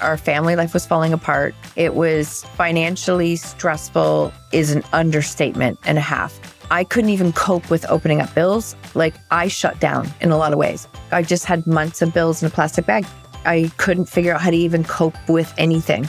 Our family life was falling apart. It was financially stressful, is an understatement and a half. I couldn't even cope with opening up bills. Like I shut down in a lot of ways. I just had months of bills in a plastic bag. I couldn't figure out how to even cope with anything.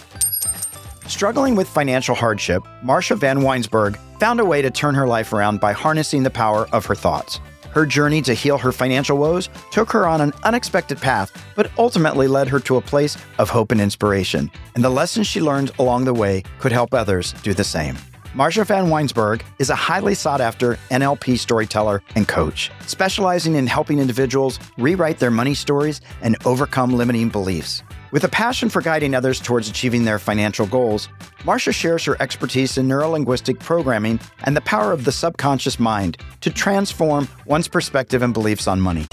Struggling with financial hardship, Marsha Vanwynsberghe found a way to turn her life around by harnessing the power of her thoughts. Her journey to heal her financial woes took her on an unexpected path, but ultimately led her to a place of hope and inspiration. And the lessons she learned along the way could help others do the same. Marsha Vanwynsberghe is a highly sought after NLP storyteller and coach, specializing in helping individuals rewrite their money stories and overcome limiting beliefs. With a passion for guiding others towards achieving their financial goals, Marsha shares her expertise in neurolinguistic programming and the power of the subconscious mind to transform one's perspective and beliefs on money.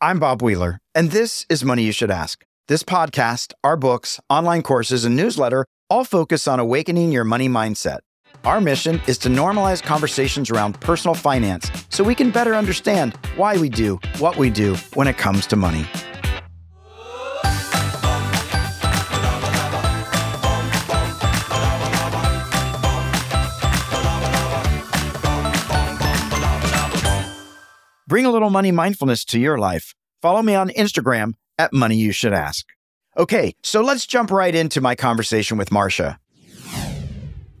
I'm Bob Wheeler, and this is Money You Should Ask. This podcast, our books, online courses, and newsletter all focus on awakening your money mindset. Our mission is to normalize conversations around personal finance so we can better understand why we do what we do when it comes to money. Bring a little money mindfulness to your life. Follow me on Instagram at Money You Should Ask. Okay, so let's jump right into my conversation with Marsha.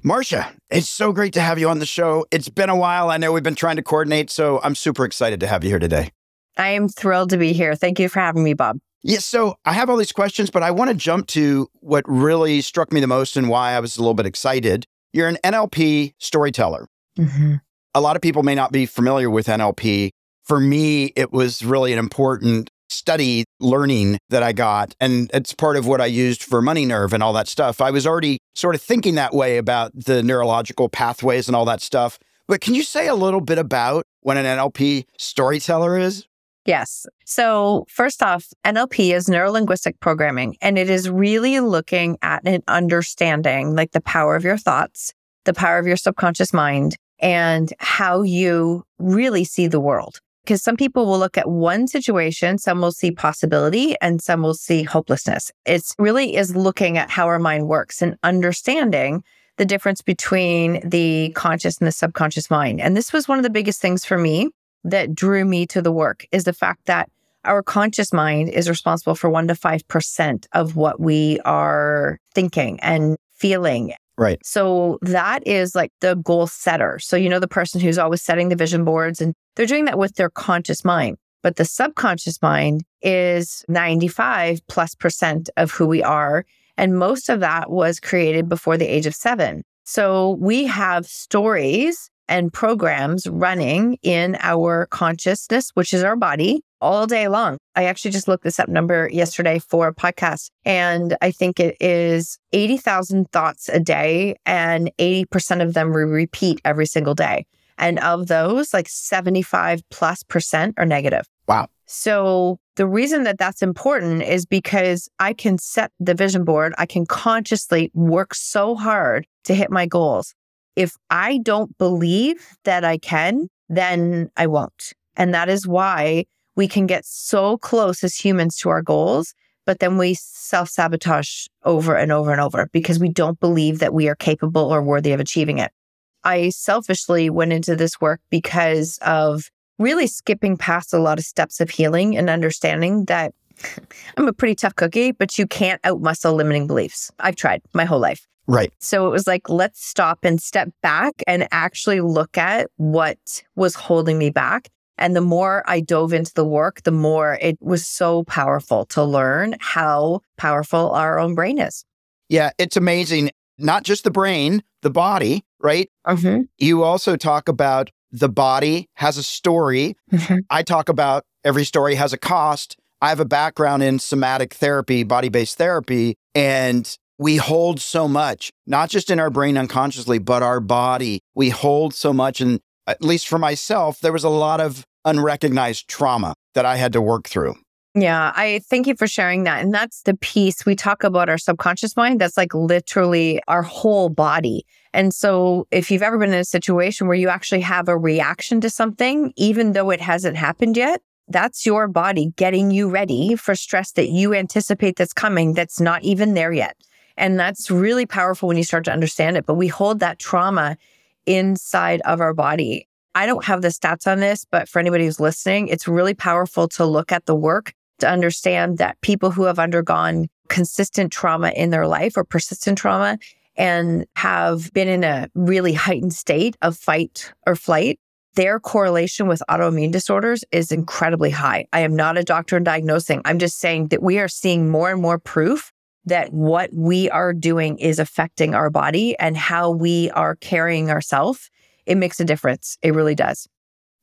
Marsha, it's so great to have you on the show. It's been a while. I know we've been trying to coordinate, so I'm super excited to have you here today. I am thrilled to be here. Thank you for having me, Bob. Yes, so I have all these questions, but I want to jump to what really struck me the most and why I was a little bit excited. You're an NLP storyteller. Mm-hmm. A lot of people may not be familiar with NLP. For me, it was really an important study learning that I got. And it's part of what I used for Money Nerve and all that stuff. I was already sort of thinking that way about the neurological pathways and all that stuff. But can you say a little bit about what an NLP storyteller is? Yes. So, first off, NLP is neuro linguistic programming, and it is really looking at and understanding like the power of your thoughts, the power of your subconscious mind, and how you really see the world. Because some people will look at one situation, some will see possibility, and some will see hopelessness. It really is looking at how our mind works and understanding the difference between the conscious and the subconscious mind. And this was one of the biggest things for me that drew me to the work is the fact that our conscious mind is responsible for 1 to 5% of what we are thinking and feeling Right. So that is like the goal setter. So, you know, the person who's always setting the vision boards and they're doing that with their conscious mind. But the subconscious mind is 95 plus percent of who we are. And most of that was created before the age of seven. So we have stories and programs running in our consciousness, which is our body, all day long. I actually just looked this up number yesterday for a podcast, and I think it is 80,000 thoughts a day, and 80% of them we repeat every single day. And of those, like 75 plus percent are negative. Wow. So the reason that that's important is because I can set the vision board, I can consciously work so hard to hit my goals. If I don't believe that I can, then I won't. And that is why we can get so close as humans to our goals, but then we self sabotage over and over and over because we don't believe that we are capable or worthy of achieving it. I selfishly went into this work because of really skipping past a lot of steps of healing and understanding that I'm a pretty tough cookie, but you can't outmuscle limiting beliefs. I've tried my whole life. Right. So it was like, let's stop and step back and actually look at what was holding me back and the more I dove into the work, the more it was so powerful to learn how powerful our own brain is. Yeah, it's amazing. Not just the brain, the body, right? Mm-hmm. You also talk about the body has a story. Mm-hmm. I talk about every story has a cost. I have a background in somatic therapy, body based therapy, and we hold so much, not just in our brain unconsciously, but our body. We hold so much. And at least for myself, there was a lot of unrecognized trauma that I had to work through. Yeah, I thank you for sharing that. And that's the piece we talk about our subconscious mind. That's like literally our whole body. And so, if you've ever been in a situation where you actually have a reaction to something, even though it hasn't happened yet, That's your body getting you ready for stress that you anticipate that's coming that's not even there yet. And that's really powerful when you start to understand it. But we hold that trauma inside of our body. I don't have the stats on this, but for anybody who's listening, it's really powerful to look at the work to understand that people who have undergone consistent trauma in their life or persistent trauma and have been in a really heightened state of fight or flight, their correlation with autoimmune disorders is incredibly high. I am not a doctor in diagnosing. I'm just saying that we are seeing more and more proof that what we are doing is affecting our body and how we are carrying ourselves. It makes a difference. It really does.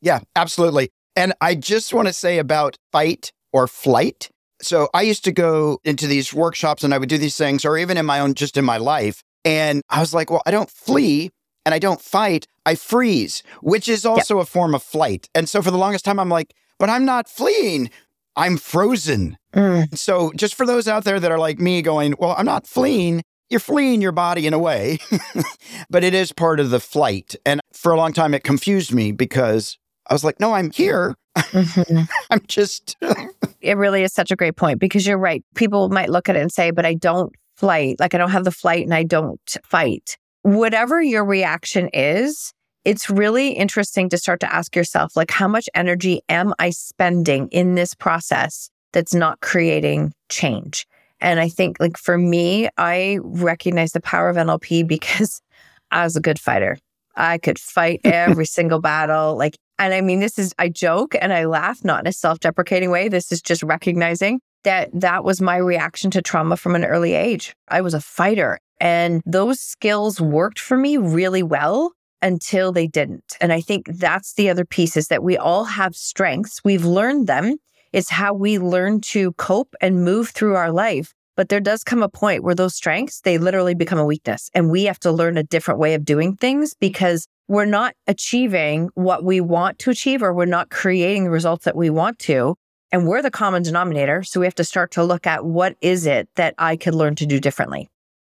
Yeah, absolutely. And I just want to say about fight or flight. So I used to go into these workshops and I would do these things, or even in my own, just in my life. And I was like, well, I don't flee and I don't fight. I freeze, which is also yep. a form of flight. And so for the longest time, I'm like, but I'm not fleeing. I'm frozen. Mm. So just for those out there that are like me going, well, I'm not fleeing. You're fleeing your body in a way, but it is part of the flight. And for a long time, it confused me because I was like, no, I'm here. Mm-hmm. I'm just. it really is such a great point because you're right. People might look at it and say, but I don't flight. Like I don't have the flight and I don't fight. Whatever your reaction is, it's really interesting to start to ask yourself, like, how much energy am I spending in this process that's not creating change? And I think, like, for me, I recognize the power of NLP because I was a good fighter. I could fight every single battle. Like, and I mean, this is, I joke and I laugh, not in a self deprecating way. This is just recognizing that that was my reaction to trauma from an early age. I was a fighter and those skills worked for me really well until they didn't. And I think that's the other piece is that we all have strengths. We've learned them. It's how we learn to cope and move through our life. But there does come a point where those strengths, they literally become a weakness. And we have to learn a different way of doing things because we're not achieving what we want to achieve or we're not creating the results that we want to. And we're the common denominator. So we have to start to look at what is it that I could learn to do differently.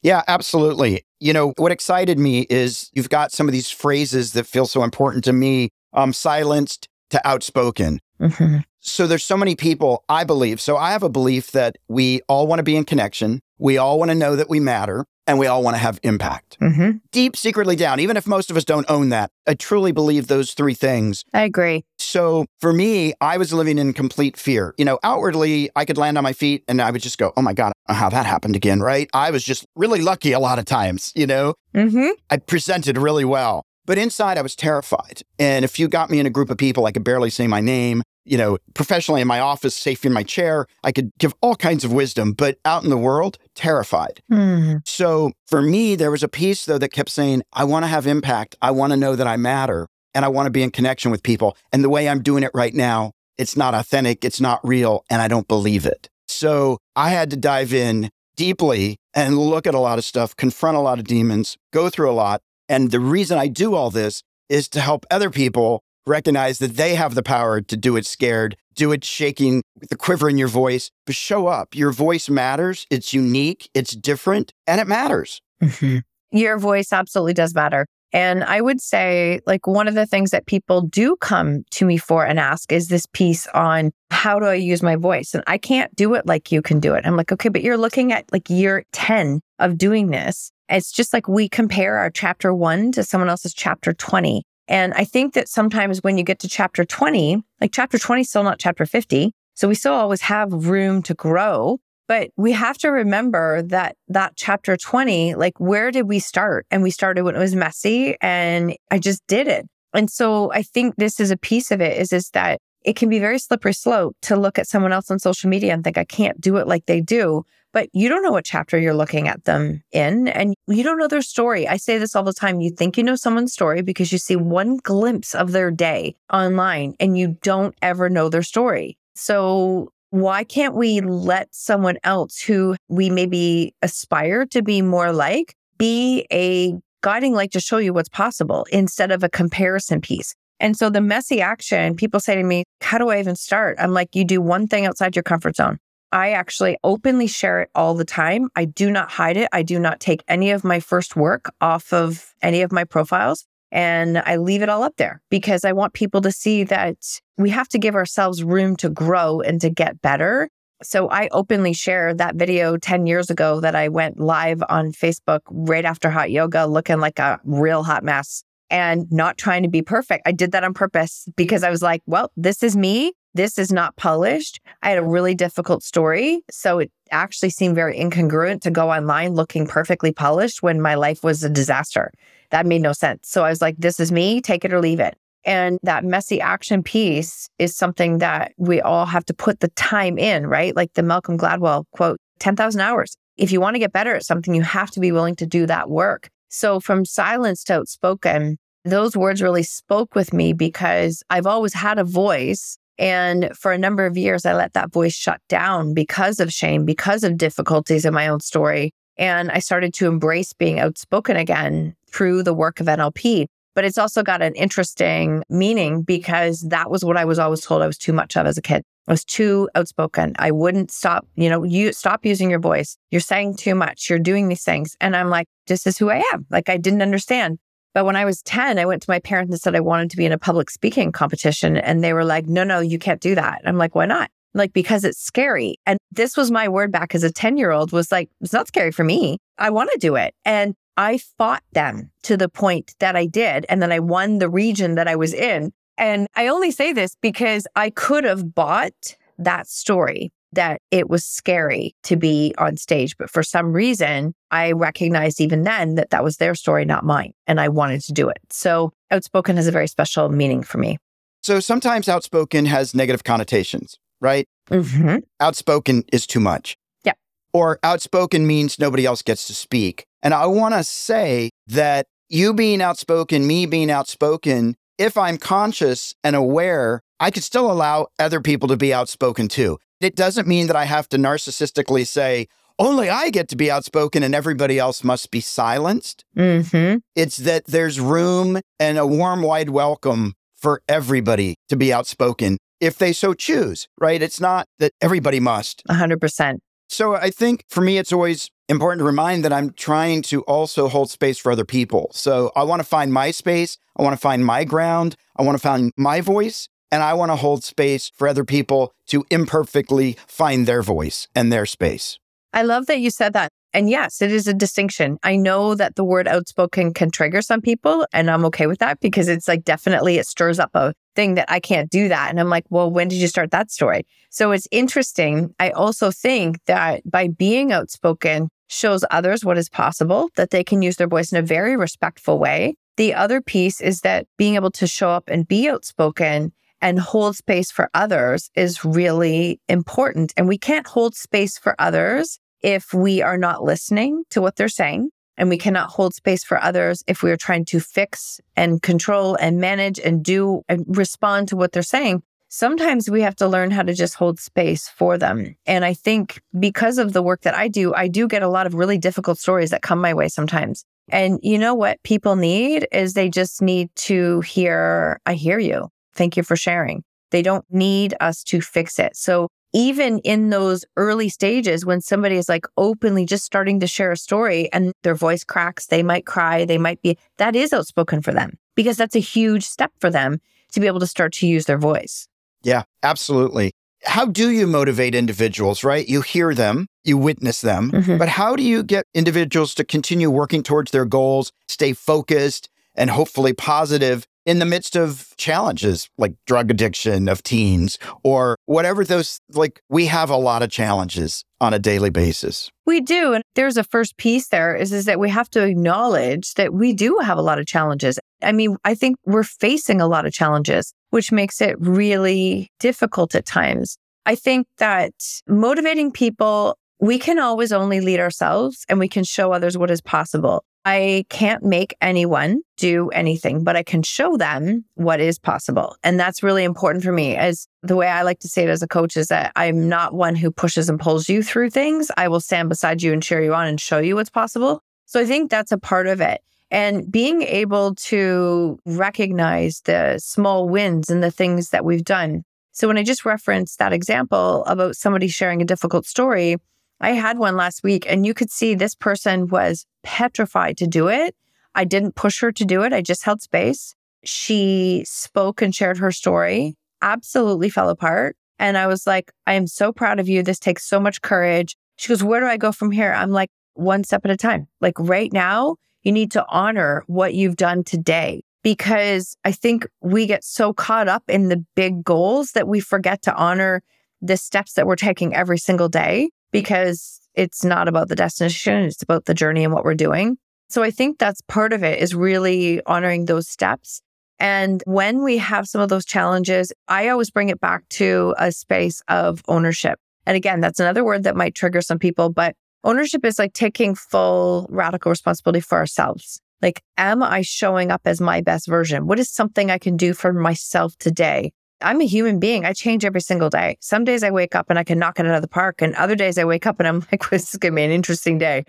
Yeah, absolutely. You know, what excited me is you've got some of these phrases that feel so important to me um, silenced to outspoken. Mm-hmm. So there's so many people, I believe. So I have a belief that we all want to be in connection. We all want to know that we matter and we all want to have impact. Mm-hmm. Deep secretly down, even if most of us don't own that, I truly believe those three things. I agree. So for me, I was living in complete fear. You know, outwardly, I could land on my feet and I would just go, oh my God, how that happened again, right? I was just really lucky a lot of times, you know? Mm-hmm. I presented really well. But inside, I was terrified. And if you got me in a group of people, I could barely say my name you know, professionally in my office, safe in my chair. I could give all kinds of wisdom, but out in the world, terrified. Mm. So for me, there was a piece though that kept saying, I want to have impact. I want to know that I matter and I want to be in connection with people. And the way I'm doing it right now, it's not authentic, it's not real, and I don't believe it. So I had to dive in deeply and look at a lot of stuff, confront a lot of demons, go through a lot. And the reason I do all this is to help other people recognize that they have the power to do it scared, do it shaking with the quiver in your voice, but show up. Your voice matters. It's unique, it's different, and it matters. Mm-hmm. Your voice absolutely does matter. And I would say, like, one of the things that people do come to me for and ask is this piece on how do I use my voice? And I can't do it like you can do it. I'm like, okay, but you're looking at like year 10 of doing this. It's just like we compare our chapter one to someone else's chapter 20. And I think that sometimes when you get to chapter 20, like chapter 20 is still not chapter 50. So we still always have room to grow. But we have to remember that that chapter 20, like where did we start? And we started when it was messy and I just did it. And so I think this is a piece of it is, is that it can be very slippery slope to look at someone else on social media and think I can't do it like they do but you don't know what chapter you're looking at them in and you don't know their story. I say this all the time. You think you know someone's story because you see one glimpse of their day online and you don't ever know their story. So why can't we let someone else who we maybe aspire to be more like be a guiding light to show you what's possible instead of a comparison piece? And so the messy action, people say to me, How do I even start? I'm like, You do one thing outside your comfort zone. I actually openly share it all the time. I do not hide it. I do not take any of my first work off of any of my profiles. And I leave it all up there because I want people to see that we have to give ourselves room to grow and to get better. So I openly share that video 10 years ago that I went live on Facebook right after hot yoga, looking like a real hot mess and not trying to be perfect. I did that on purpose because I was like, well, this is me. This is not polished. I had a really difficult story. So it actually seemed very incongruent to go online looking perfectly polished when my life was a disaster. That made no sense. So I was like, this is me, take it or leave it. And that messy action piece is something that we all have to put the time in, right? Like the Malcolm Gladwell quote 10,000 hours. If you want to get better at something, you have to be willing to do that work. So from silence to outspoken, those words really spoke with me because I've always had a voice. And for a number of years, I let that voice shut down because of shame, because of difficulties in my own story. And I started to embrace being outspoken again through the work of NLP. But it's also got an interesting meaning because that was what I was always told I was too much of as a kid. I was too outspoken. I wouldn't stop, you know, you stop using your voice. You're saying too much. You're doing these things. And I'm like, this is who I am. Like I didn't understand. But when I was 10, I went to my parents and said I wanted to be in a public speaking competition. And they were like, no, no, you can't do that. I'm like, why not? like because it's scary. And this was my word back as a 10 year old was like, it's not scary for me. I want to do it. And I fought them to the point that I did. And then I won the region that I was in. And I only say this because I could have bought that story that it was scary to be on stage. But for some reason, I recognized even then that that was their story, not mine. And I wanted to do it. So outspoken has a very special meaning for me. So sometimes outspoken has negative connotations right? Mm-hmm. Outspoken is too much. Or outspoken means nobody else gets to speak. And I want to say that you being outspoken, me being outspoken, if I'm conscious and aware, I could still allow other people to be outspoken too. It doesn't mean that I have to narcissistically say, only I get to be outspoken and everybody else must be silenced. Mm-hmm. It's that there's room and a warm, wide welcome for everybody to be outspoken if they so choose, right? It's not that everybody must. 100%. So I think for me, it's always important to remind that I'm trying to also hold space for other people. So I want to find my space. I want to find my ground. I want to find my voice. And I want to hold space for other people to imperfectly find their voice and their space. I love that you said that. And yes, it is a distinction. I know that the word outspoken can trigger some people, and I'm okay with that because it's like definitely it stirs up a thing that I can't do that. And I'm like, well, when did you start that story? So it's interesting. I also think that by being outspoken shows others what is possible, that they can use their voice in a very respectful way. The other piece is that being able to show up and be outspoken and hold space for others is really important. And we can't hold space for others if we are not listening to what they're saying. And we cannot hold space for others if we are trying to fix and control and manage and do and respond to what they're saying. Sometimes we have to learn how to just hold space for them. And I think because of the work that I do, I do get a lot of really difficult stories that come my way sometimes. And you know what people need is they just need to hear, I hear you. Thank you for sharing. They don't need us to fix it. So even in those early stages when somebody is like openly just starting to share a story and their voice cracks, they might cry, they might be, that is outspoken for them because that's a huge step for them to be able to start to use their voice. Yeah, absolutely. How do you motivate individuals, right? You hear them, you witness them, mm-hmm. but how do you get individuals to continue working towards their goals, stay focused, and hopefully positive in the midst of challenges like drug addiction of teens or whatever those like we have a lot of challenges on a daily basis. We do and there's a first piece there is is that we have to acknowledge that we do have a lot of challenges. I mean, I think we're facing a lot of challenges which makes it really difficult at times. I think that motivating people we can always only lead ourselves and we can show others what is possible. I can't make anyone do anything, but I can show them what is possible. And that's really important for me. As the way I like to say it as a coach is that I'm not one who pushes and pulls you through things. I will stand beside you and cheer you on and show you what's possible. So I think that's a part of it. And being able to recognize the small wins and the things that we've done. So when I just referenced that example about somebody sharing a difficult story, I had one last week and you could see this person was petrified to do it. I didn't push her to do it. I just held space. She spoke and shared her story, absolutely fell apart. And I was like, I am so proud of you. This takes so much courage. She goes, Where do I go from here? I'm like, one step at a time. Like right now, you need to honor what you've done today because I think we get so caught up in the big goals that we forget to honor the steps that we're taking every single day because it's not about the destination, it's about the journey and what we're doing. So I think that's part of it is really honoring those steps. And when we have some of those challenges, I always bring it back to a space of ownership. And again, that's another word that might trigger some people, but ownership is like taking full radical responsibility for ourselves. Like, am I showing up as my best version? What is something I can do for myself today? I'm a human being. I change every single day. Some days I wake up and I can knock it out of the park. And other days I wake up and I'm like, this is going to be an interesting day.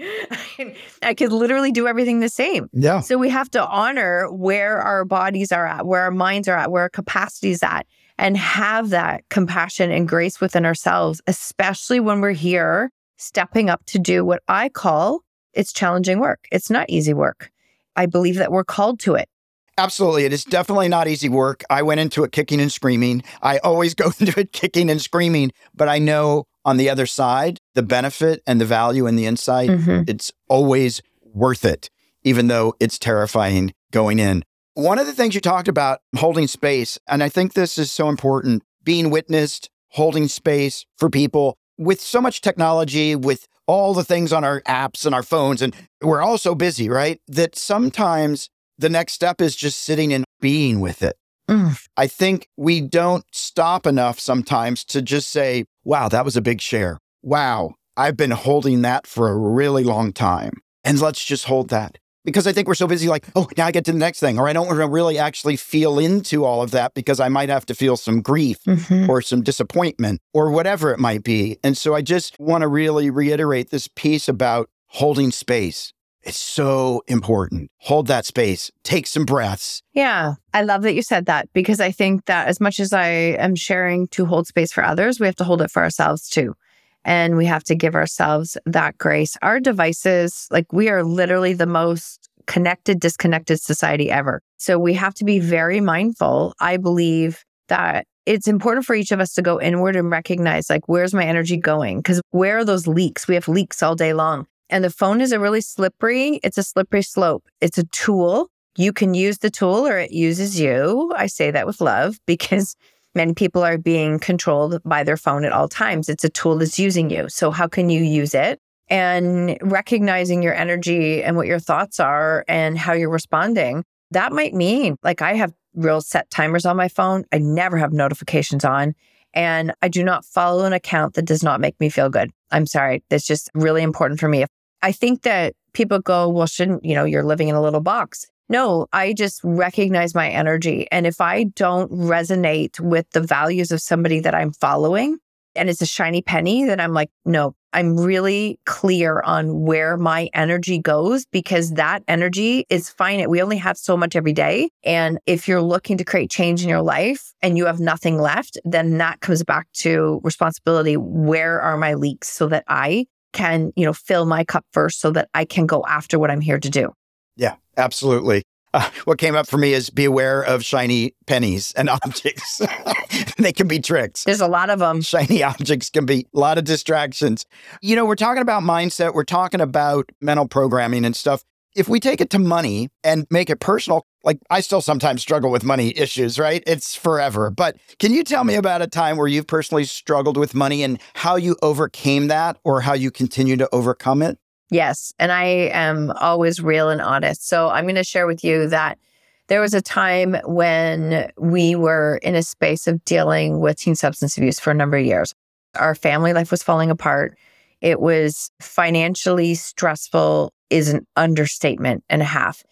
I could literally do everything the same. Yeah. So we have to honor where our bodies are at, where our minds are at, where our capacity is at, and have that compassion and grace within ourselves, especially when we're here stepping up to do what I call it's challenging work. It's not easy work. I believe that we're called to it. Absolutely. It is definitely not easy work. I went into it kicking and screaming. I always go into it kicking and screaming, but I know on the other side, the benefit and the value and the insight, mm-hmm. it's always worth it, even though it's terrifying going in. One of the things you talked about, holding space, and I think this is so important being witnessed, holding space for people with so much technology, with all the things on our apps and our phones, and we're all so busy, right? That sometimes the next step is just sitting and being with it. Mm. I think we don't stop enough sometimes to just say, wow, that was a big share. Wow, I've been holding that for a really long time. And let's just hold that because I think we're so busy, like, oh, now I get to the next thing, or I don't want to really actually feel into all of that because I might have to feel some grief mm-hmm. or some disappointment or whatever it might be. And so I just want to really reiterate this piece about holding space. It's so important. Hold that space, take some breaths. Yeah. I love that you said that because I think that as much as I am sharing to hold space for others, we have to hold it for ourselves too and we have to give ourselves that grace. Our devices, like we are literally the most connected, disconnected society ever. So we have to be very mindful. I believe that it's important for each of us to go inward and recognize like, where's my energy going? Because where are those leaks? We have leaks all day long. And the phone is a really slippery, it's a slippery slope. It's a tool. You can use the tool or it uses you. I say that with love because Many people are being controlled by their phone at all times. It's a tool that's using you. So, how can you use it? And recognizing your energy and what your thoughts are and how you're responding. That might mean like I have real set timers on my phone. I never have notifications on. And I do not follow an account that does not make me feel good. I'm sorry. That's just really important for me. I think that people go, well, shouldn't, you know, you're living in a little box. No, I just recognize my energy. And if I don't resonate with the values of somebody that I'm following and it's a shiny penny, then I'm like, no, I'm really clear on where my energy goes because that energy is finite. We only have so much every day. And if you're looking to create change in your life and you have nothing left, then that comes back to responsibility. Where are my leaks so that I can, you know, fill my cup first so that I can go after what I'm here to do? Yeah, absolutely. Uh, what came up for me is be aware of shiny pennies and objects. they can be tricks. There's a lot of them. Shiny objects can be a lot of distractions. You know, we're talking about mindset, we're talking about mental programming and stuff. If we take it to money and make it personal, like I still sometimes struggle with money issues, right? It's forever. But can you tell me about a time where you've personally struggled with money and how you overcame that or how you continue to overcome it? Yes. And I am always real and honest. So I'm going to share with you that there was a time when we were in a space of dealing with teen substance abuse for a number of years. Our family life was falling apart. It was financially stressful, is an understatement and a half.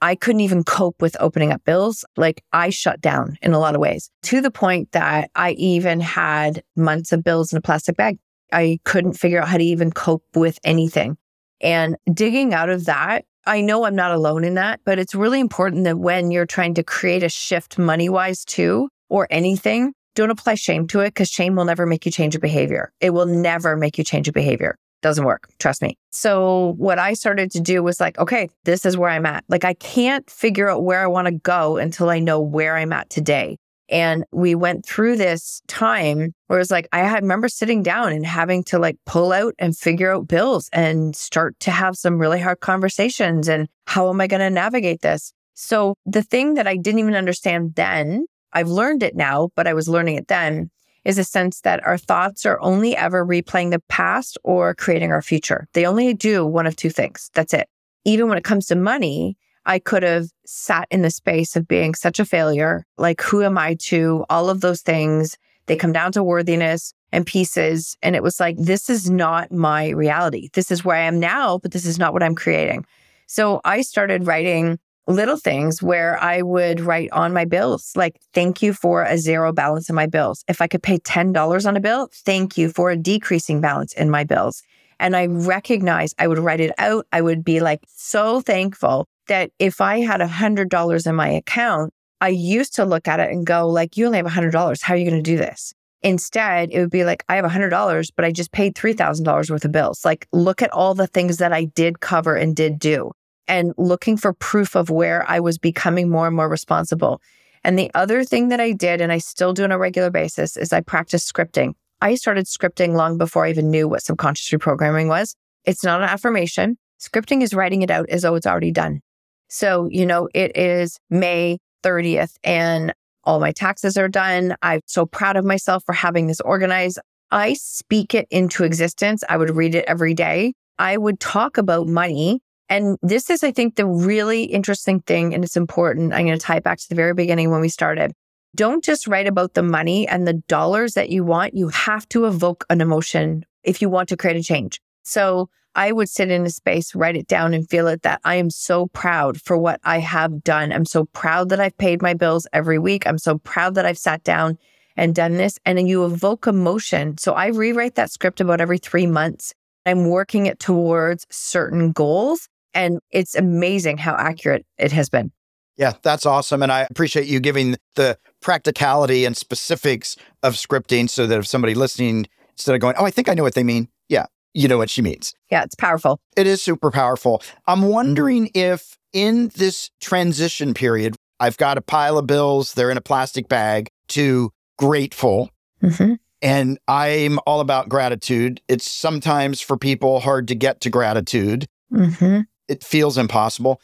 I couldn't even cope with opening up bills. Like I shut down in a lot of ways to the point that I even had months of bills in a plastic bag. I couldn't figure out how to even cope with anything. And digging out of that, I know I'm not alone in that, but it's really important that when you're trying to create a shift money wise too, or anything, don't apply shame to it because shame will never make you change your behavior. It will never make you change your behavior. Doesn't work. Trust me. So what I started to do was like, okay, this is where I'm at. Like I can't figure out where I want to go until I know where I'm at today. And we went through this time where it was like, I remember sitting down and having to like pull out and figure out bills and start to have some really hard conversations. And how am I going to navigate this? So the thing that I didn't even understand then, I've learned it now, but I was learning it then, is a sense that our thoughts are only ever replaying the past or creating our future. They only do one of two things. That's it. Even when it comes to money, I could have sat in the space of being such a failure. Like, who am I to? All of those things, they come down to worthiness and pieces. And it was like, this is not my reality. This is where I am now, but this is not what I'm creating. So I started writing little things where I would write on my bills, like, thank you for a zero balance in my bills. If I could pay $10 on a bill, thank you for a decreasing balance in my bills. And I recognized I would write it out. I would be like so thankful that if I had a $100 in my account, I used to look at it and go like, you only have a $100. How are you going to do this? Instead, it would be like, I have a $100, but I just paid $3,000 worth of bills. Like, look at all the things that I did cover and did do and looking for proof of where I was becoming more and more responsible. And the other thing that I did, and I still do on a regular basis, is I practice scripting. I started scripting long before I even knew what subconscious reprogramming was. It's not an affirmation. Scripting is writing it out as though it's already done. So, you know, it is May 30th and all my taxes are done. I'm so proud of myself for having this organized. I speak it into existence. I would read it every day. I would talk about money and this is, I think, the really interesting thing, and it's important. I'm going to tie it back to the very beginning when we started. Don't just write about the money and the dollars that you want. You have to evoke an emotion if you want to create a change. So I would sit in a space, write it down, and feel it that I am so proud for what I have done. I'm so proud that I've paid my bills every week. I'm so proud that I've sat down and done this. And then you evoke emotion. So I rewrite that script about every three months. I'm working it towards certain goals. And it's amazing how accurate it has been. Yeah, that's awesome. And I appreciate you giving the practicality and specifics of scripting so that if somebody listening, instead of going, oh, I think I know what they mean, yeah, you know what she means. Yeah, it's powerful. It is super powerful. I'm wondering if in this transition period, I've got a pile of bills, they're in a plastic bag, to grateful. Mm-hmm. And I'm all about gratitude. It's sometimes for people hard to get to gratitude. Mm-hmm it feels impossible.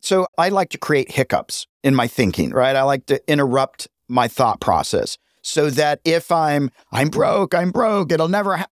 So I like to create hiccups in my thinking, right? I like to interrupt my thought process so that if I'm I'm broke, I'm broke, it'll never happen.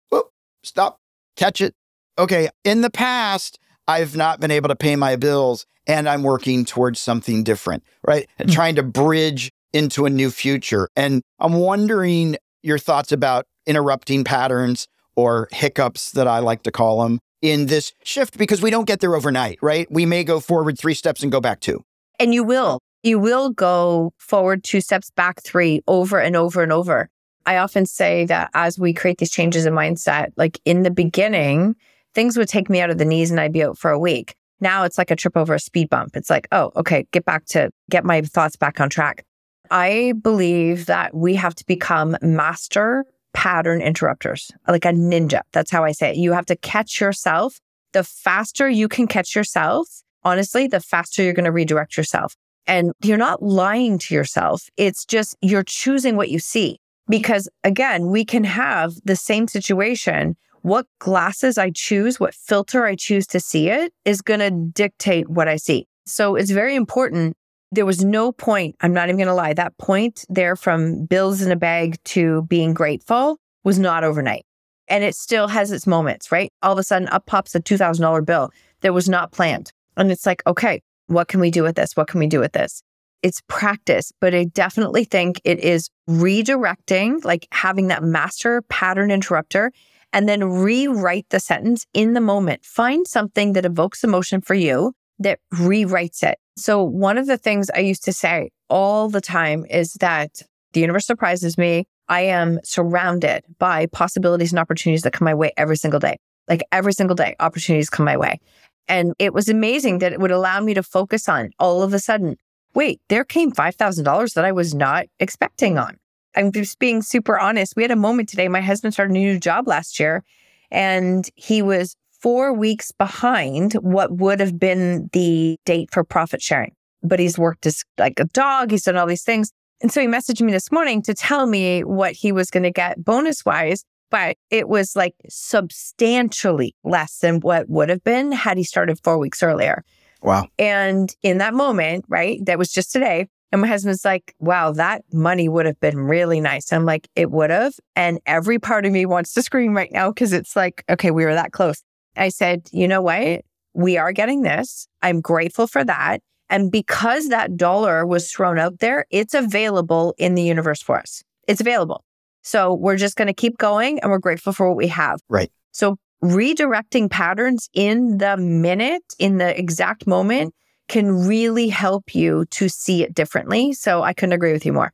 Stop, catch it. Okay, in the past, I've not been able to pay my bills and I'm working towards something different, right? Mm-hmm. Trying to bridge into a new future. And I'm wondering your thoughts about interrupting patterns or hiccups that I like to call them in this shift because we don't get there overnight, right? We may go forward three steps and go back two. And you will. You will go forward two steps, back three over and over and over. I often say that as we create these changes in mindset, like in the beginning, things would take me out of the knees and I'd be out for a week. Now it's like a trip over a speed bump. It's like, oh, okay, get back to get my thoughts back on track. I believe that we have to become master pattern interrupters, like a ninja. That's how I say it. You have to catch yourself. The faster you can catch yourself, honestly, the faster you're going to redirect yourself. And you're not lying to yourself. It's just you're choosing what you see. Because again, we can have the same situation. What glasses I choose, what filter I choose to see it is going to dictate what I see. So it's very important there was no point, I'm not even going to lie, that point there from bills in a bag to being grateful was not overnight. And it still has its moments, right? All of a sudden, up pops a $2,000 bill that was not planned. And it's like, okay, what can we do with this? What can we do with this? It's practice, but I definitely think it is redirecting, like having that master pattern interrupter, and then rewrite the sentence in the moment. Find something that evokes emotion for you that rewrites it. So, one of the things I used to say all the time is that the universe surprises me. I am surrounded by possibilities and opportunities that come my way every single day. Like every single day, opportunities come my way. And it was amazing that it would allow me to focus on all of a sudden, wait, there came $5,000 that I was not expecting on. I'm just being super honest. We had a moment today. My husband started a new job last year And he was four weeks behind what would have been the date for profit sharing. But he's worked as like a dog. He's done all these things. And so he messaged me this morning to tell me what he was going to get bonus wise, but it was like substantially less than what would have been had he started four weeks earlier. Wow. And in that moment, right, that was just today. And my husband's like, wow, that money would have been really nice. I'm like, it would have. And every part of me wants to scream right now because it's like, okay, we were that close. I said, you know what? We are getting this. I'm grateful for that. And because that dollar was thrown out there, it's available in the universe for us. It's available. So we're just going to keep going and we're grateful for what we have. Right. So redirecting patterns in the minute, in the exact moment, can really help you to see it differently. So I couldn't agree with you more.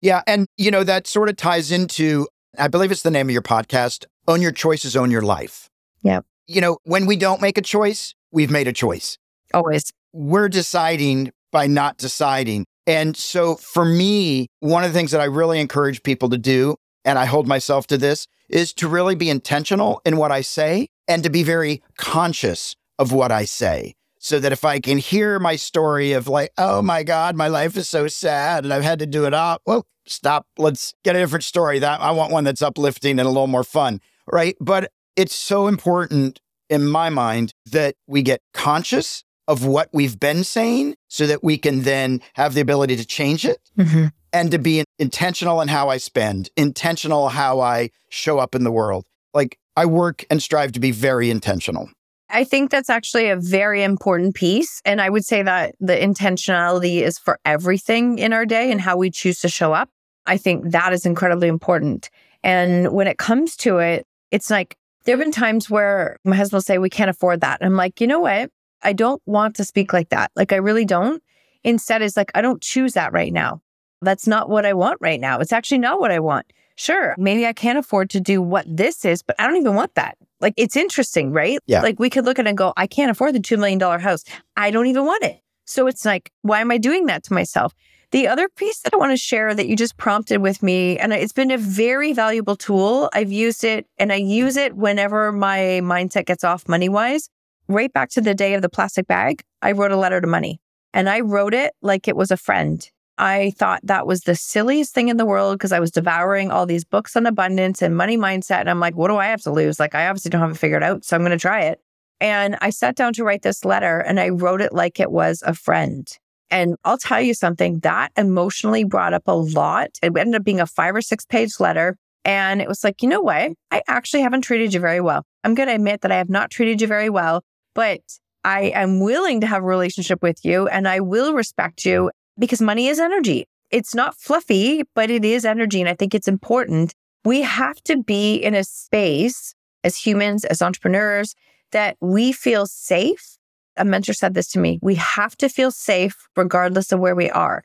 Yeah. And, you know, that sort of ties into, I believe it's the name of your podcast, Own Your Choices, Own Your Life. Yeah. You know, when we don't make a choice, we've made a choice. Always. We're deciding by not deciding. And so for me, one of the things that I really encourage people to do, and I hold myself to this, is to really be intentional in what I say and to be very conscious of what I say. So that if I can hear my story of like, oh my God, my life is so sad and I've had to do it all, well, stop. Let's get a different story. That I want one that's uplifting and a little more fun. Right. But it's so important in my mind that we get conscious of what we've been saying so that we can then have the ability to change it mm-hmm. and to be intentional in how I spend, intentional how I show up in the world. Like I work and strive to be very intentional. I think that's actually a very important piece. And I would say that the intentionality is for everything in our day and how we choose to show up. I think that is incredibly important. And when it comes to it, it's like there have been times where my husband will say, We can't afford that. And I'm like, you know what? I don't want to speak like that. Like, I really don't. Instead, it's like, I don't choose that right now. That's not what I want right now. It's actually not what I want. Sure, maybe I can't afford to do what this is, but I don't even want that. Like, it's interesting, right? Yeah. Like, we could look at it and go, I can't afford the $2 million house. I don't even want it. So it's like, why am I doing that to myself? The other piece that I want to share that you just prompted with me, and it's been a very valuable tool. I've used it and I use it whenever my mindset gets off money wise. Right back to the day of the plastic bag, I wrote a letter to money and I wrote it like it was a friend. I thought that was the silliest thing in the world because I was devouring all these books on abundance and money mindset. And I'm like, what do I have to lose? Like, I obviously don't have it figured out. So I'm going to try it. And I sat down to write this letter and I wrote it like it was a friend. And I'll tell you something that emotionally brought up a lot. It ended up being a five or six page letter. And it was like, you know what? I actually haven't treated you very well. I'm going to admit that I have not treated you very well, but I am willing to have a relationship with you and I will respect you because money is energy. It's not fluffy, but it is energy. And I think it's important. We have to be in a space as humans, as entrepreneurs, that we feel safe. A mentor said this to me we have to feel safe regardless of where we are.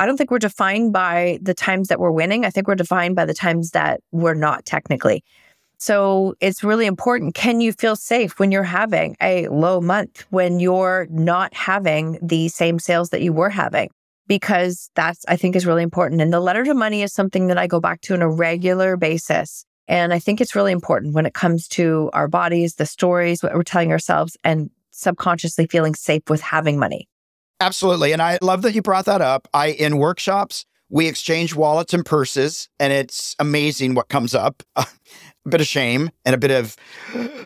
I don't think we're defined by the times that we're winning. I think we're defined by the times that we're not technically. So it's really important. Can you feel safe when you're having a low month, when you're not having the same sales that you were having? Because that's, I think, is really important. And the letter to money is something that I go back to on a regular basis. And I think it's really important when it comes to our bodies, the stories, what we're telling ourselves, and subconsciously feeling safe with having money. Absolutely. And I love that you brought that up. I, in workshops, we exchange wallets and purses, and it's amazing what comes up. a bit of shame and a bit of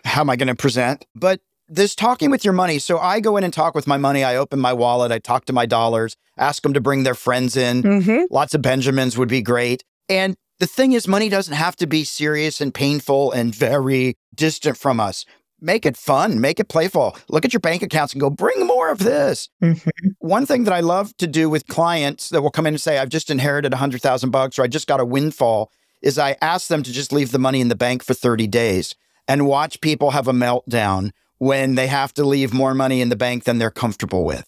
how am I going to present? But this talking with your money. So I go in and talk with my money. I open my wallet. I talk to my dollars, ask them to bring their friends in. Mm-hmm. Lots of Benjamins would be great. And the thing is, money doesn't have to be serious and painful and very distant from us make it fun, make it playful. Look at your bank accounts and go, bring more of this. Mm-hmm. One thing that I love to do with clients that will come in and say, I've just inherited a hundred thousand bucks or I just got a windfall is I ask them to just leave the money in the bank for 30 days and watch people have a meltdown when they have to leave more money in the bank than they're comfortable with.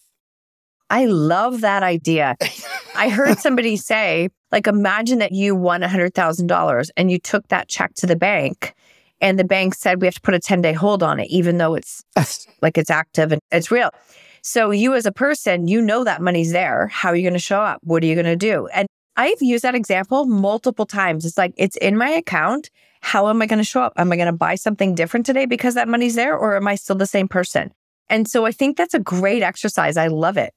I love that idea. I heard somebody say, like, imagine that you won $100,000 and you took that check to the bank and the bank said we have to put a 10 day hold on it, even though it's like it's active and it's real. So you as a person, you know that money's there. How are you going to show up? What are you going to do? And I've used that example multiple times. It's like, it's in my account. How am I going to show up? Am I going to buy something different today because that money's there, or am I still the same person? And so I think that's a great exercise. I love it.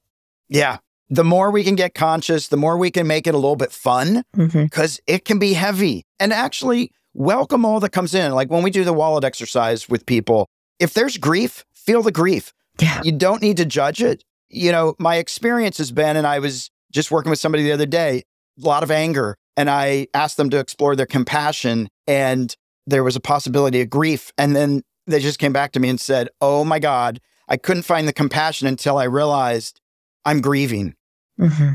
Yeah. The more we can get conscious, the more we can make it a little bit fun because mm-hmm. it can be heavy. And actually, welcome all that comes in. Like when we do the wallet exercise with people, if there's grief, feel the grief. Yeah. You don't need to judge it. You know, my experience has been, and I was just working with somebody the other day, a lot of anger. And I asked them to explore their compassion, and there was a possibility of grief. And then they just came back to me and said, Oh my God, I couldn't find the compassion until I realized I'm grieving. Mm-hmm.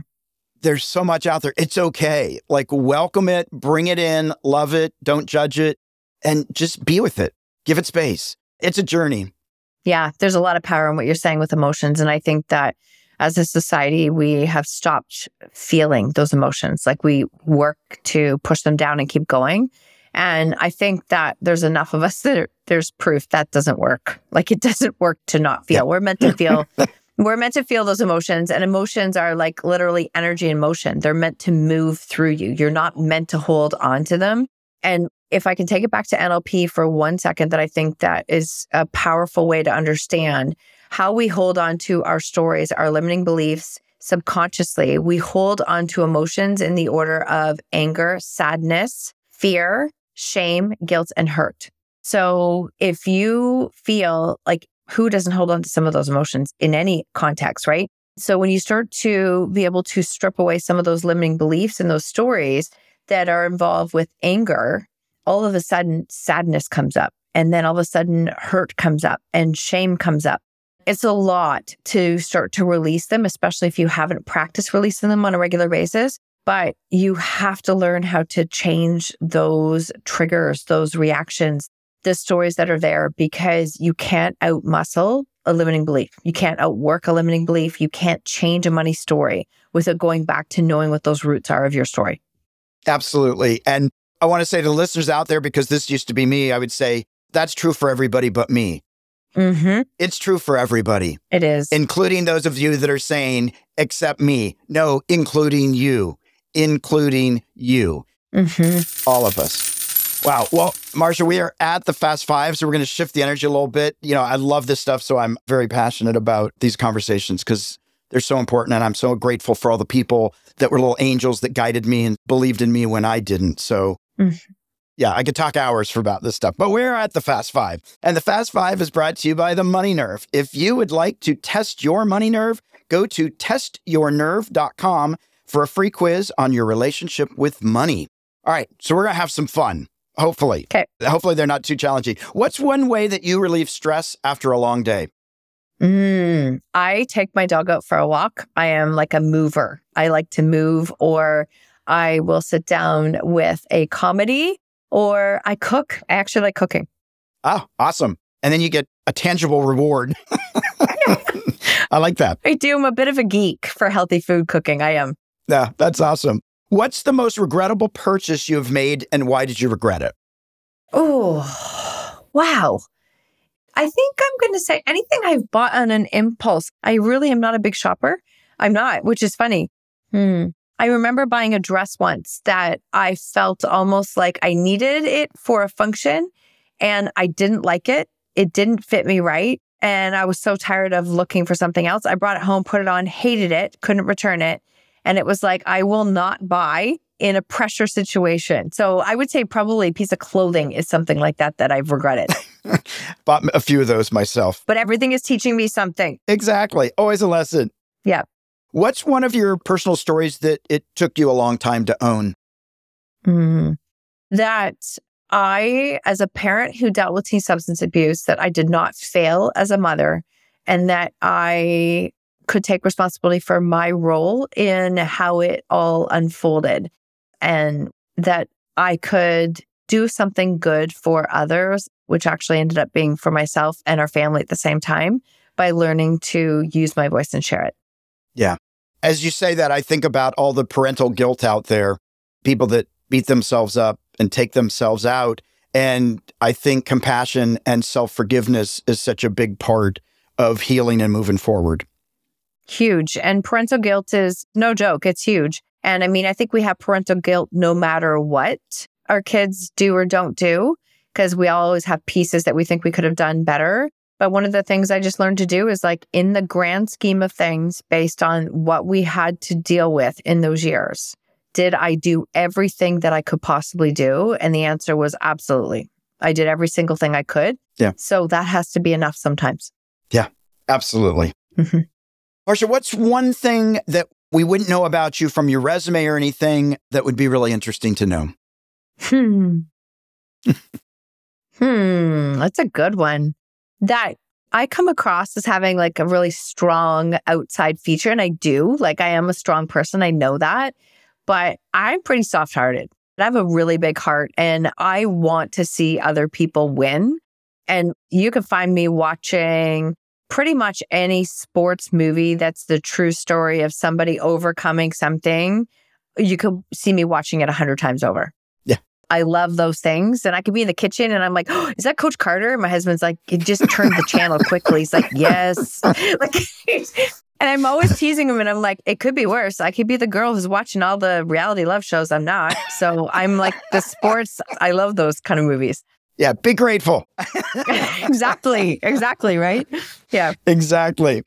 There's so much out there. It's okay. Like, welcome it, bring it in, love it, don't judge it, and just be with it. Give it space. It's a journey. Yeah, there's a lot of power in what you're saying with emotions. And I think that as a society, we have stopped feeling those emotions. Like we work to push them down and keep going. And I think that there's enough of us that there's proof that doesn't work. Like it doesn't work to not feel. Yeah. We're meant to feel. we're meant to feel those emotions, and emotions are like literally energy in motion. They're meant to move through you. You're not meant to hold on to them. And if I can take it back to NLP for one second, that I think that is a powerful way to understand how we hold on to our stories, our limiting beliefs subconsciously. We hold on to emotions in the order of anger, sadness, fear, shame, guilt, and hurt. So if you feel like who doesn't hold on to some of those emotions in any context, right? So when you start to be able to strip away some of those limiting beliefs and those stories that are involved with anger, all of a sudden sadness comes up. And then all of a sudden hurt comes up and shame comes up. It's a lot to start to release them, especially if you haven't practiced releasing them on a regular basis. But you have to learn how to change those triggers, those reactions, the stories that are there, because you can't outmuscle a limiting belief. You can't outwork a limiting belief. You can't change a money story without going back to knowing what those roots are of your story. Absolutely. And I want to say to the listeners out there, because this used to be me, I would say that's true for everybody but me. Mm-hmm. It's true for everybody. It is. Including those of you that are saying, except me. No, including you, including you. Mm-hmm. All of us. Wow. Well, Marsha, we are at the Fast Five, so we're going to shift the energy a little bit. You know, I love this stuff, so I'm very passionate about these conversations because they're so important. And I'm so grateful for all the people that were little angels that guided me and believed in me when I didn't. So, mm-hmm. Yeah, I could talk hours for about this stuff, but we're at the Fast Five. And the Fast Five is brought to you by the Money Nerve. If you would like to test your money nerve, go to testyournerve.com for a free quiz on your relationship with money. All right, so we're going to have some fun. Hopefully. Okay. Hopefully they're not too challenging. What's one way that you relieve stress after a long day? Mm, I take my dog out for a walk. I am like a mover. I like to move, or I will sit down with a comedy or I cook. I actually like cooking. Oh, awesome. And then you get a tangible reward. I like that. I do. I'm a bit of a geek for healthy food cooking. I am. Yeah, that's awesome. What's the most regrettable purchase you've made and why did you regret it? Oh, wow. I think I'm going to say anything I've bought on an impulse. I really am not a big shopper. I'm not, which is funny. Hmm. I remember buying a dress once that I felt almost like I needed it for a function and I didn't like it. It didn't fit me right. And I was so tired of looking for something else. I brought it home, put it on, hated it, couldn't return it. And it was like, I will not buy in a pressure situation. So I would say probably a piece of clothing is something like that that I've regretted. Bought a few of those myself. But everything is teaching me something. Exactly. Always a lesson. Yeah. What's one of your personal stories that it took you a long time to own? Mm, that I, as a parent who dealt with teen substance abuse, that I did not fail as a mother and that I could take responsibility for my role in how it all unfolded and that I could do something good for others, which actually ended up being for myself and our family at the same time by learning to use my voice and share it. Yeah. As you say that, I think about all the parental guilt out there, people that beat themselves up and take themselves out. And I think compassion and self forgiveness is such a big part of healing and moving forward. Huge. And parental guilt is no joke, it's huge. And I mean, I think we have parental guilt no matter what our kids do or don't do, because we always have pieces that we think we could have done better. But one of the things I just learned to do is like in the grand scheme of things, based on what we had to deal with in those years, did I do everything that I could possibly do? And the answer was absolutely. I did every single thing I could. Yeah. So that has to be enough sometimes. Yeah, absolutely. Mm-hmm. Marsha, what's one thing that we wouldn't know about you from your resume or anything that would be really interesting to know? Hmm. hmm. That's a good one. That I come across as having like a really strong outside feature, and I do. Like, I am a strong person. I know that, but I'm pretty soft hearted. I have a really big heart and I want to see other people win. And you can find me watching pretty much any sports movie that's the true story of somebody overcoming something. You could see me watching it a hundred times over. I love those things. And I could be in the kitchen and I'm like, oh, is that Coach Carter? And My husband's like, he just turned the channel quickly. He's like, yes. like, and I'm always teasing him and I'm like, it could be worse. I could be the girl who's watching all the reality love shows. I'm not. So I'm like the sports. I love those kind of movies. Yeah, be grateful. exactly. Exactly. Right. Yeah. Exactly.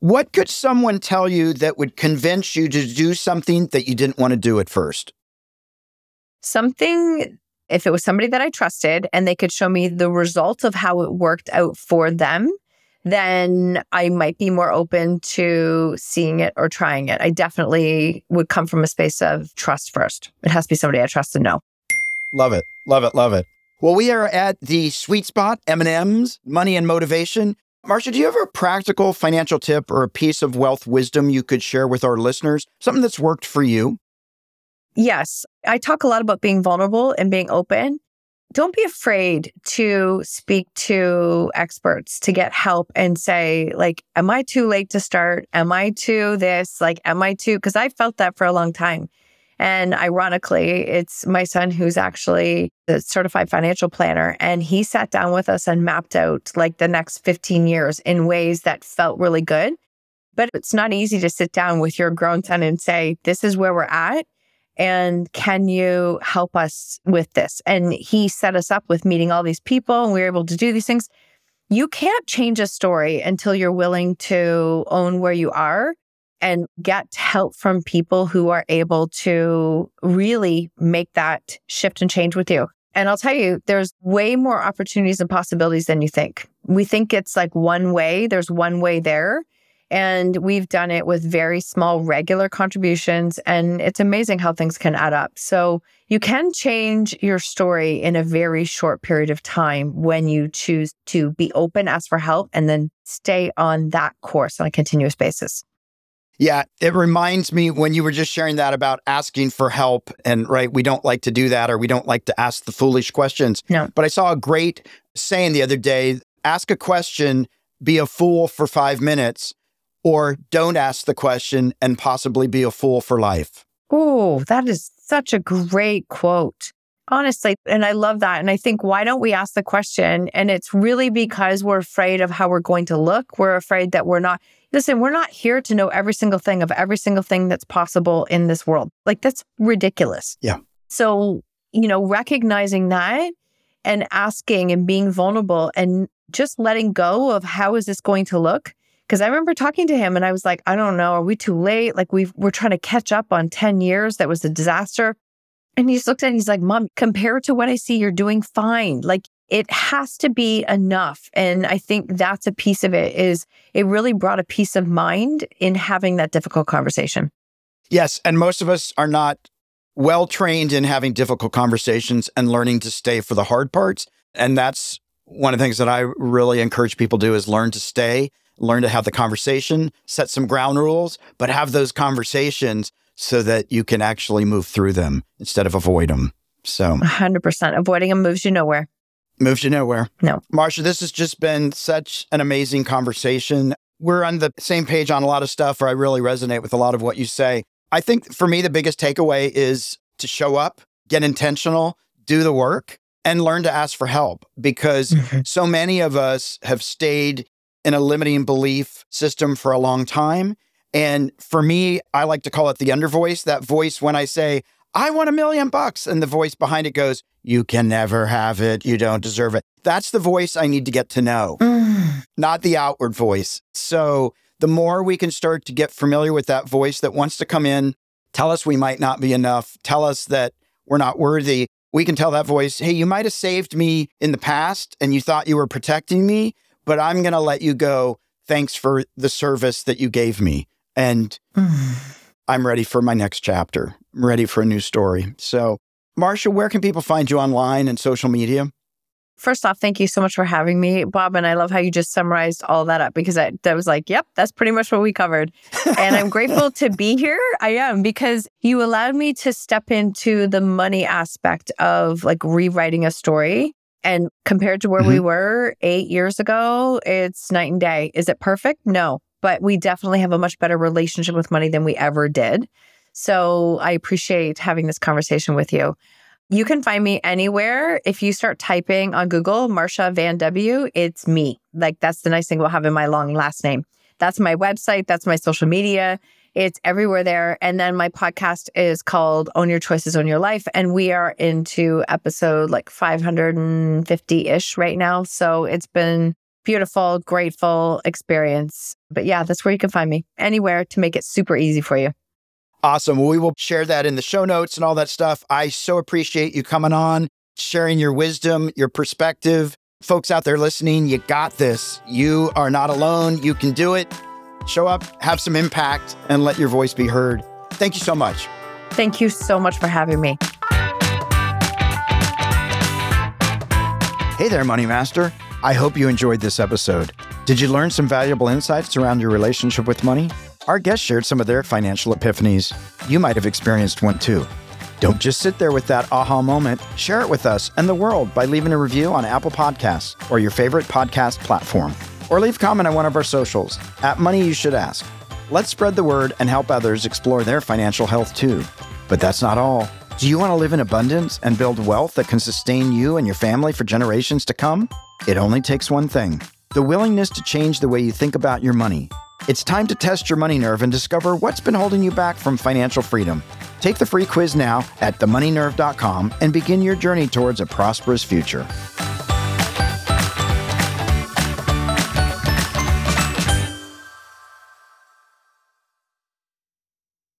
What could someone tell you that would convince you to do something that you didn't want to do at first? Something, if it was somebody that I trusted and they could show me the results of how it worked out for them, then I might be more open to seeing it or trying it. I definitely would come from a space of trust first. It has to be somebody I trust and know. Love it. Love it. Love it. Well, we are at the sweet spot, M&Ms, money and motivation. Marsha, do you have a practical financial tip or a piece of wealth wisdom you could share with our listeners? Something that's worked for you? Yes. I talk a lot about being vulnerable and being open. Don't be afraid to speak to experts to get help and say, like, am I too late to start? Am I too this? Like, am I too? Because I felt that for a long time. And ironically, it's my son who's actually a certified financial planner. And he sat down with us and mapped out like the next 15 years in ways that felt really good. But it's not easy to sit down with your grown son and say, this is where we're at. And can you help us with this? And he set us up with meeting all these people and we were able to do these things. You can't change a story until you're willing to own where you are and get help from people who are able to really make that shift and change with you. And I'll tell you, there's way more opportunities and possibilities than you think. We think it's like one way, there's one way there. And we've done it with very small, regular contributions. And it's amazing how things can add up. So you can change your story in a very short period of time when you choose to be open, ask for help, and then stay on that course on a continuous basis. Yeah, it reminds me when you were just sharing that about asking for help. And right, we don't like to do that or we don't like to ask the foolish questions. No. But I saw a great saying the other day ask a question, be a fool for five minutes, or don't ask the question and possibly be a fool for life. Oh, that is such a great quote. Honestly, and I love that. And I think, why don't we ask the question? And it's really because we're afraid of how we're going to look. We're afraid that we're not, listen, we're not here to know every single thing of every single thing that's possible in this world. Like, that's ridiculous. Yeah. So, you know, recognizing that and asking and being vulnerable and just letting go of how is this going to look? Because I remember talking to him and I was like, I don't know, are we too late? Like, we we're trying to catch up on 10 years. That was a disaster. And he just looked at and he's like, Mom, compared to what I see, you're doing fine. Like it has to be enough. And I think that's a piece of it is it really brought a peace of mind in having that difficult conversation. Yes. And most of us are not well trained in having difficult conversations and learning to stay for the hard parts. And that's one of the things that I really encourage people to do is learn to stay, learn to have the conversation, set some ground rules, but have those conversations so that you can actually move through them instead of avoid them. So 100% avoiding them moves you nowhere. Moves you nowhere. No. Marsha, this has just been such an amazing conversation. We're on the same page on a lot of stuff, or I really resonate with a lot of what you say. I think for me, the biggest takeaway is to show up, get intentional, do the work, and learn to ask for help because mm-hmm. so many of us have stayed in a limiting belief system for a long time And for me, I like to call it the under voice, that voice when I say, I want a million bucks. And the voice behind it goes, You can never have it. You don't deserve it. That's the voice I need to get to know, mm. not the outward voice. So the more we can start to get familiar with that voice that wants to come in, tell us we might not be enough, tell us that we're not worthy, we can tell that voice, Hey, you might have saved me in the past and you thought you were protecting me, but I'm going to let you go. Thanks for the service that you gave me. And hmm. I'm ready for my next chapter. I'm ready for a new story. So, Marsha, where can people find you online and social media? First off, thank you so much for having me, Bob. And I love how you just summarized all that up because I, I was like, yep, that's pretty much what we covered. and I'm grateful to be here. I am because you allowed me to step into the money aspect of like rewriting a story. And compared to where mm-hmm. we were eight years ago, it's night and day. Is it perfect? No but we definitely have a much better relationship with money than we ever did. So I appreciate having this conversation with you. You can find me anywhere. If you start typing on Google, Marsha Van W, it's me. Like that's the nice thing about having my long last name. That's my website. That's my social media. It's everywhere there. And then my podcast is called Own Your Choices, Own Your Life. And we are into episode like 550 ish right now. So it's been beautiful, grateful experience. But yeah, that's where you can find me anywhere to make it super easy for you. Awesome. We will share that in the show notes and all that stuff. I so appreciate you coming on, sharing your wisdom, your perspective. Folks out there listening, you got this. You are not alone. You can do it. Show up, have some impact, and let your voice be heard. Thank you so much. Thank you so much for having me. Hey there, Money Master. I hope you enjoyed this episode. Did you learn some valuable insights around your relationship with money? Our guests shared some of their financial epiphanies. You might have experienced one too. Don't just sit there with that aha moment. Share it with us and the world by leaving a review on Apple Podcasts or your favorite podcast platform. Or leave a comment on one of our socials at Money You Should Ask. Let's spread the word and help others explore their financial health too. But that's not all. Do you want to live in abundance and build wealth that can sustain you and your family for generations to come? It only takes one thing the willingness to change the way you think about your money. It's time to test your money nerve and discover what's been holding you back from financial freedom. Take the free quiz now at themoneynerve.com and begin your journey towards a prosperous future.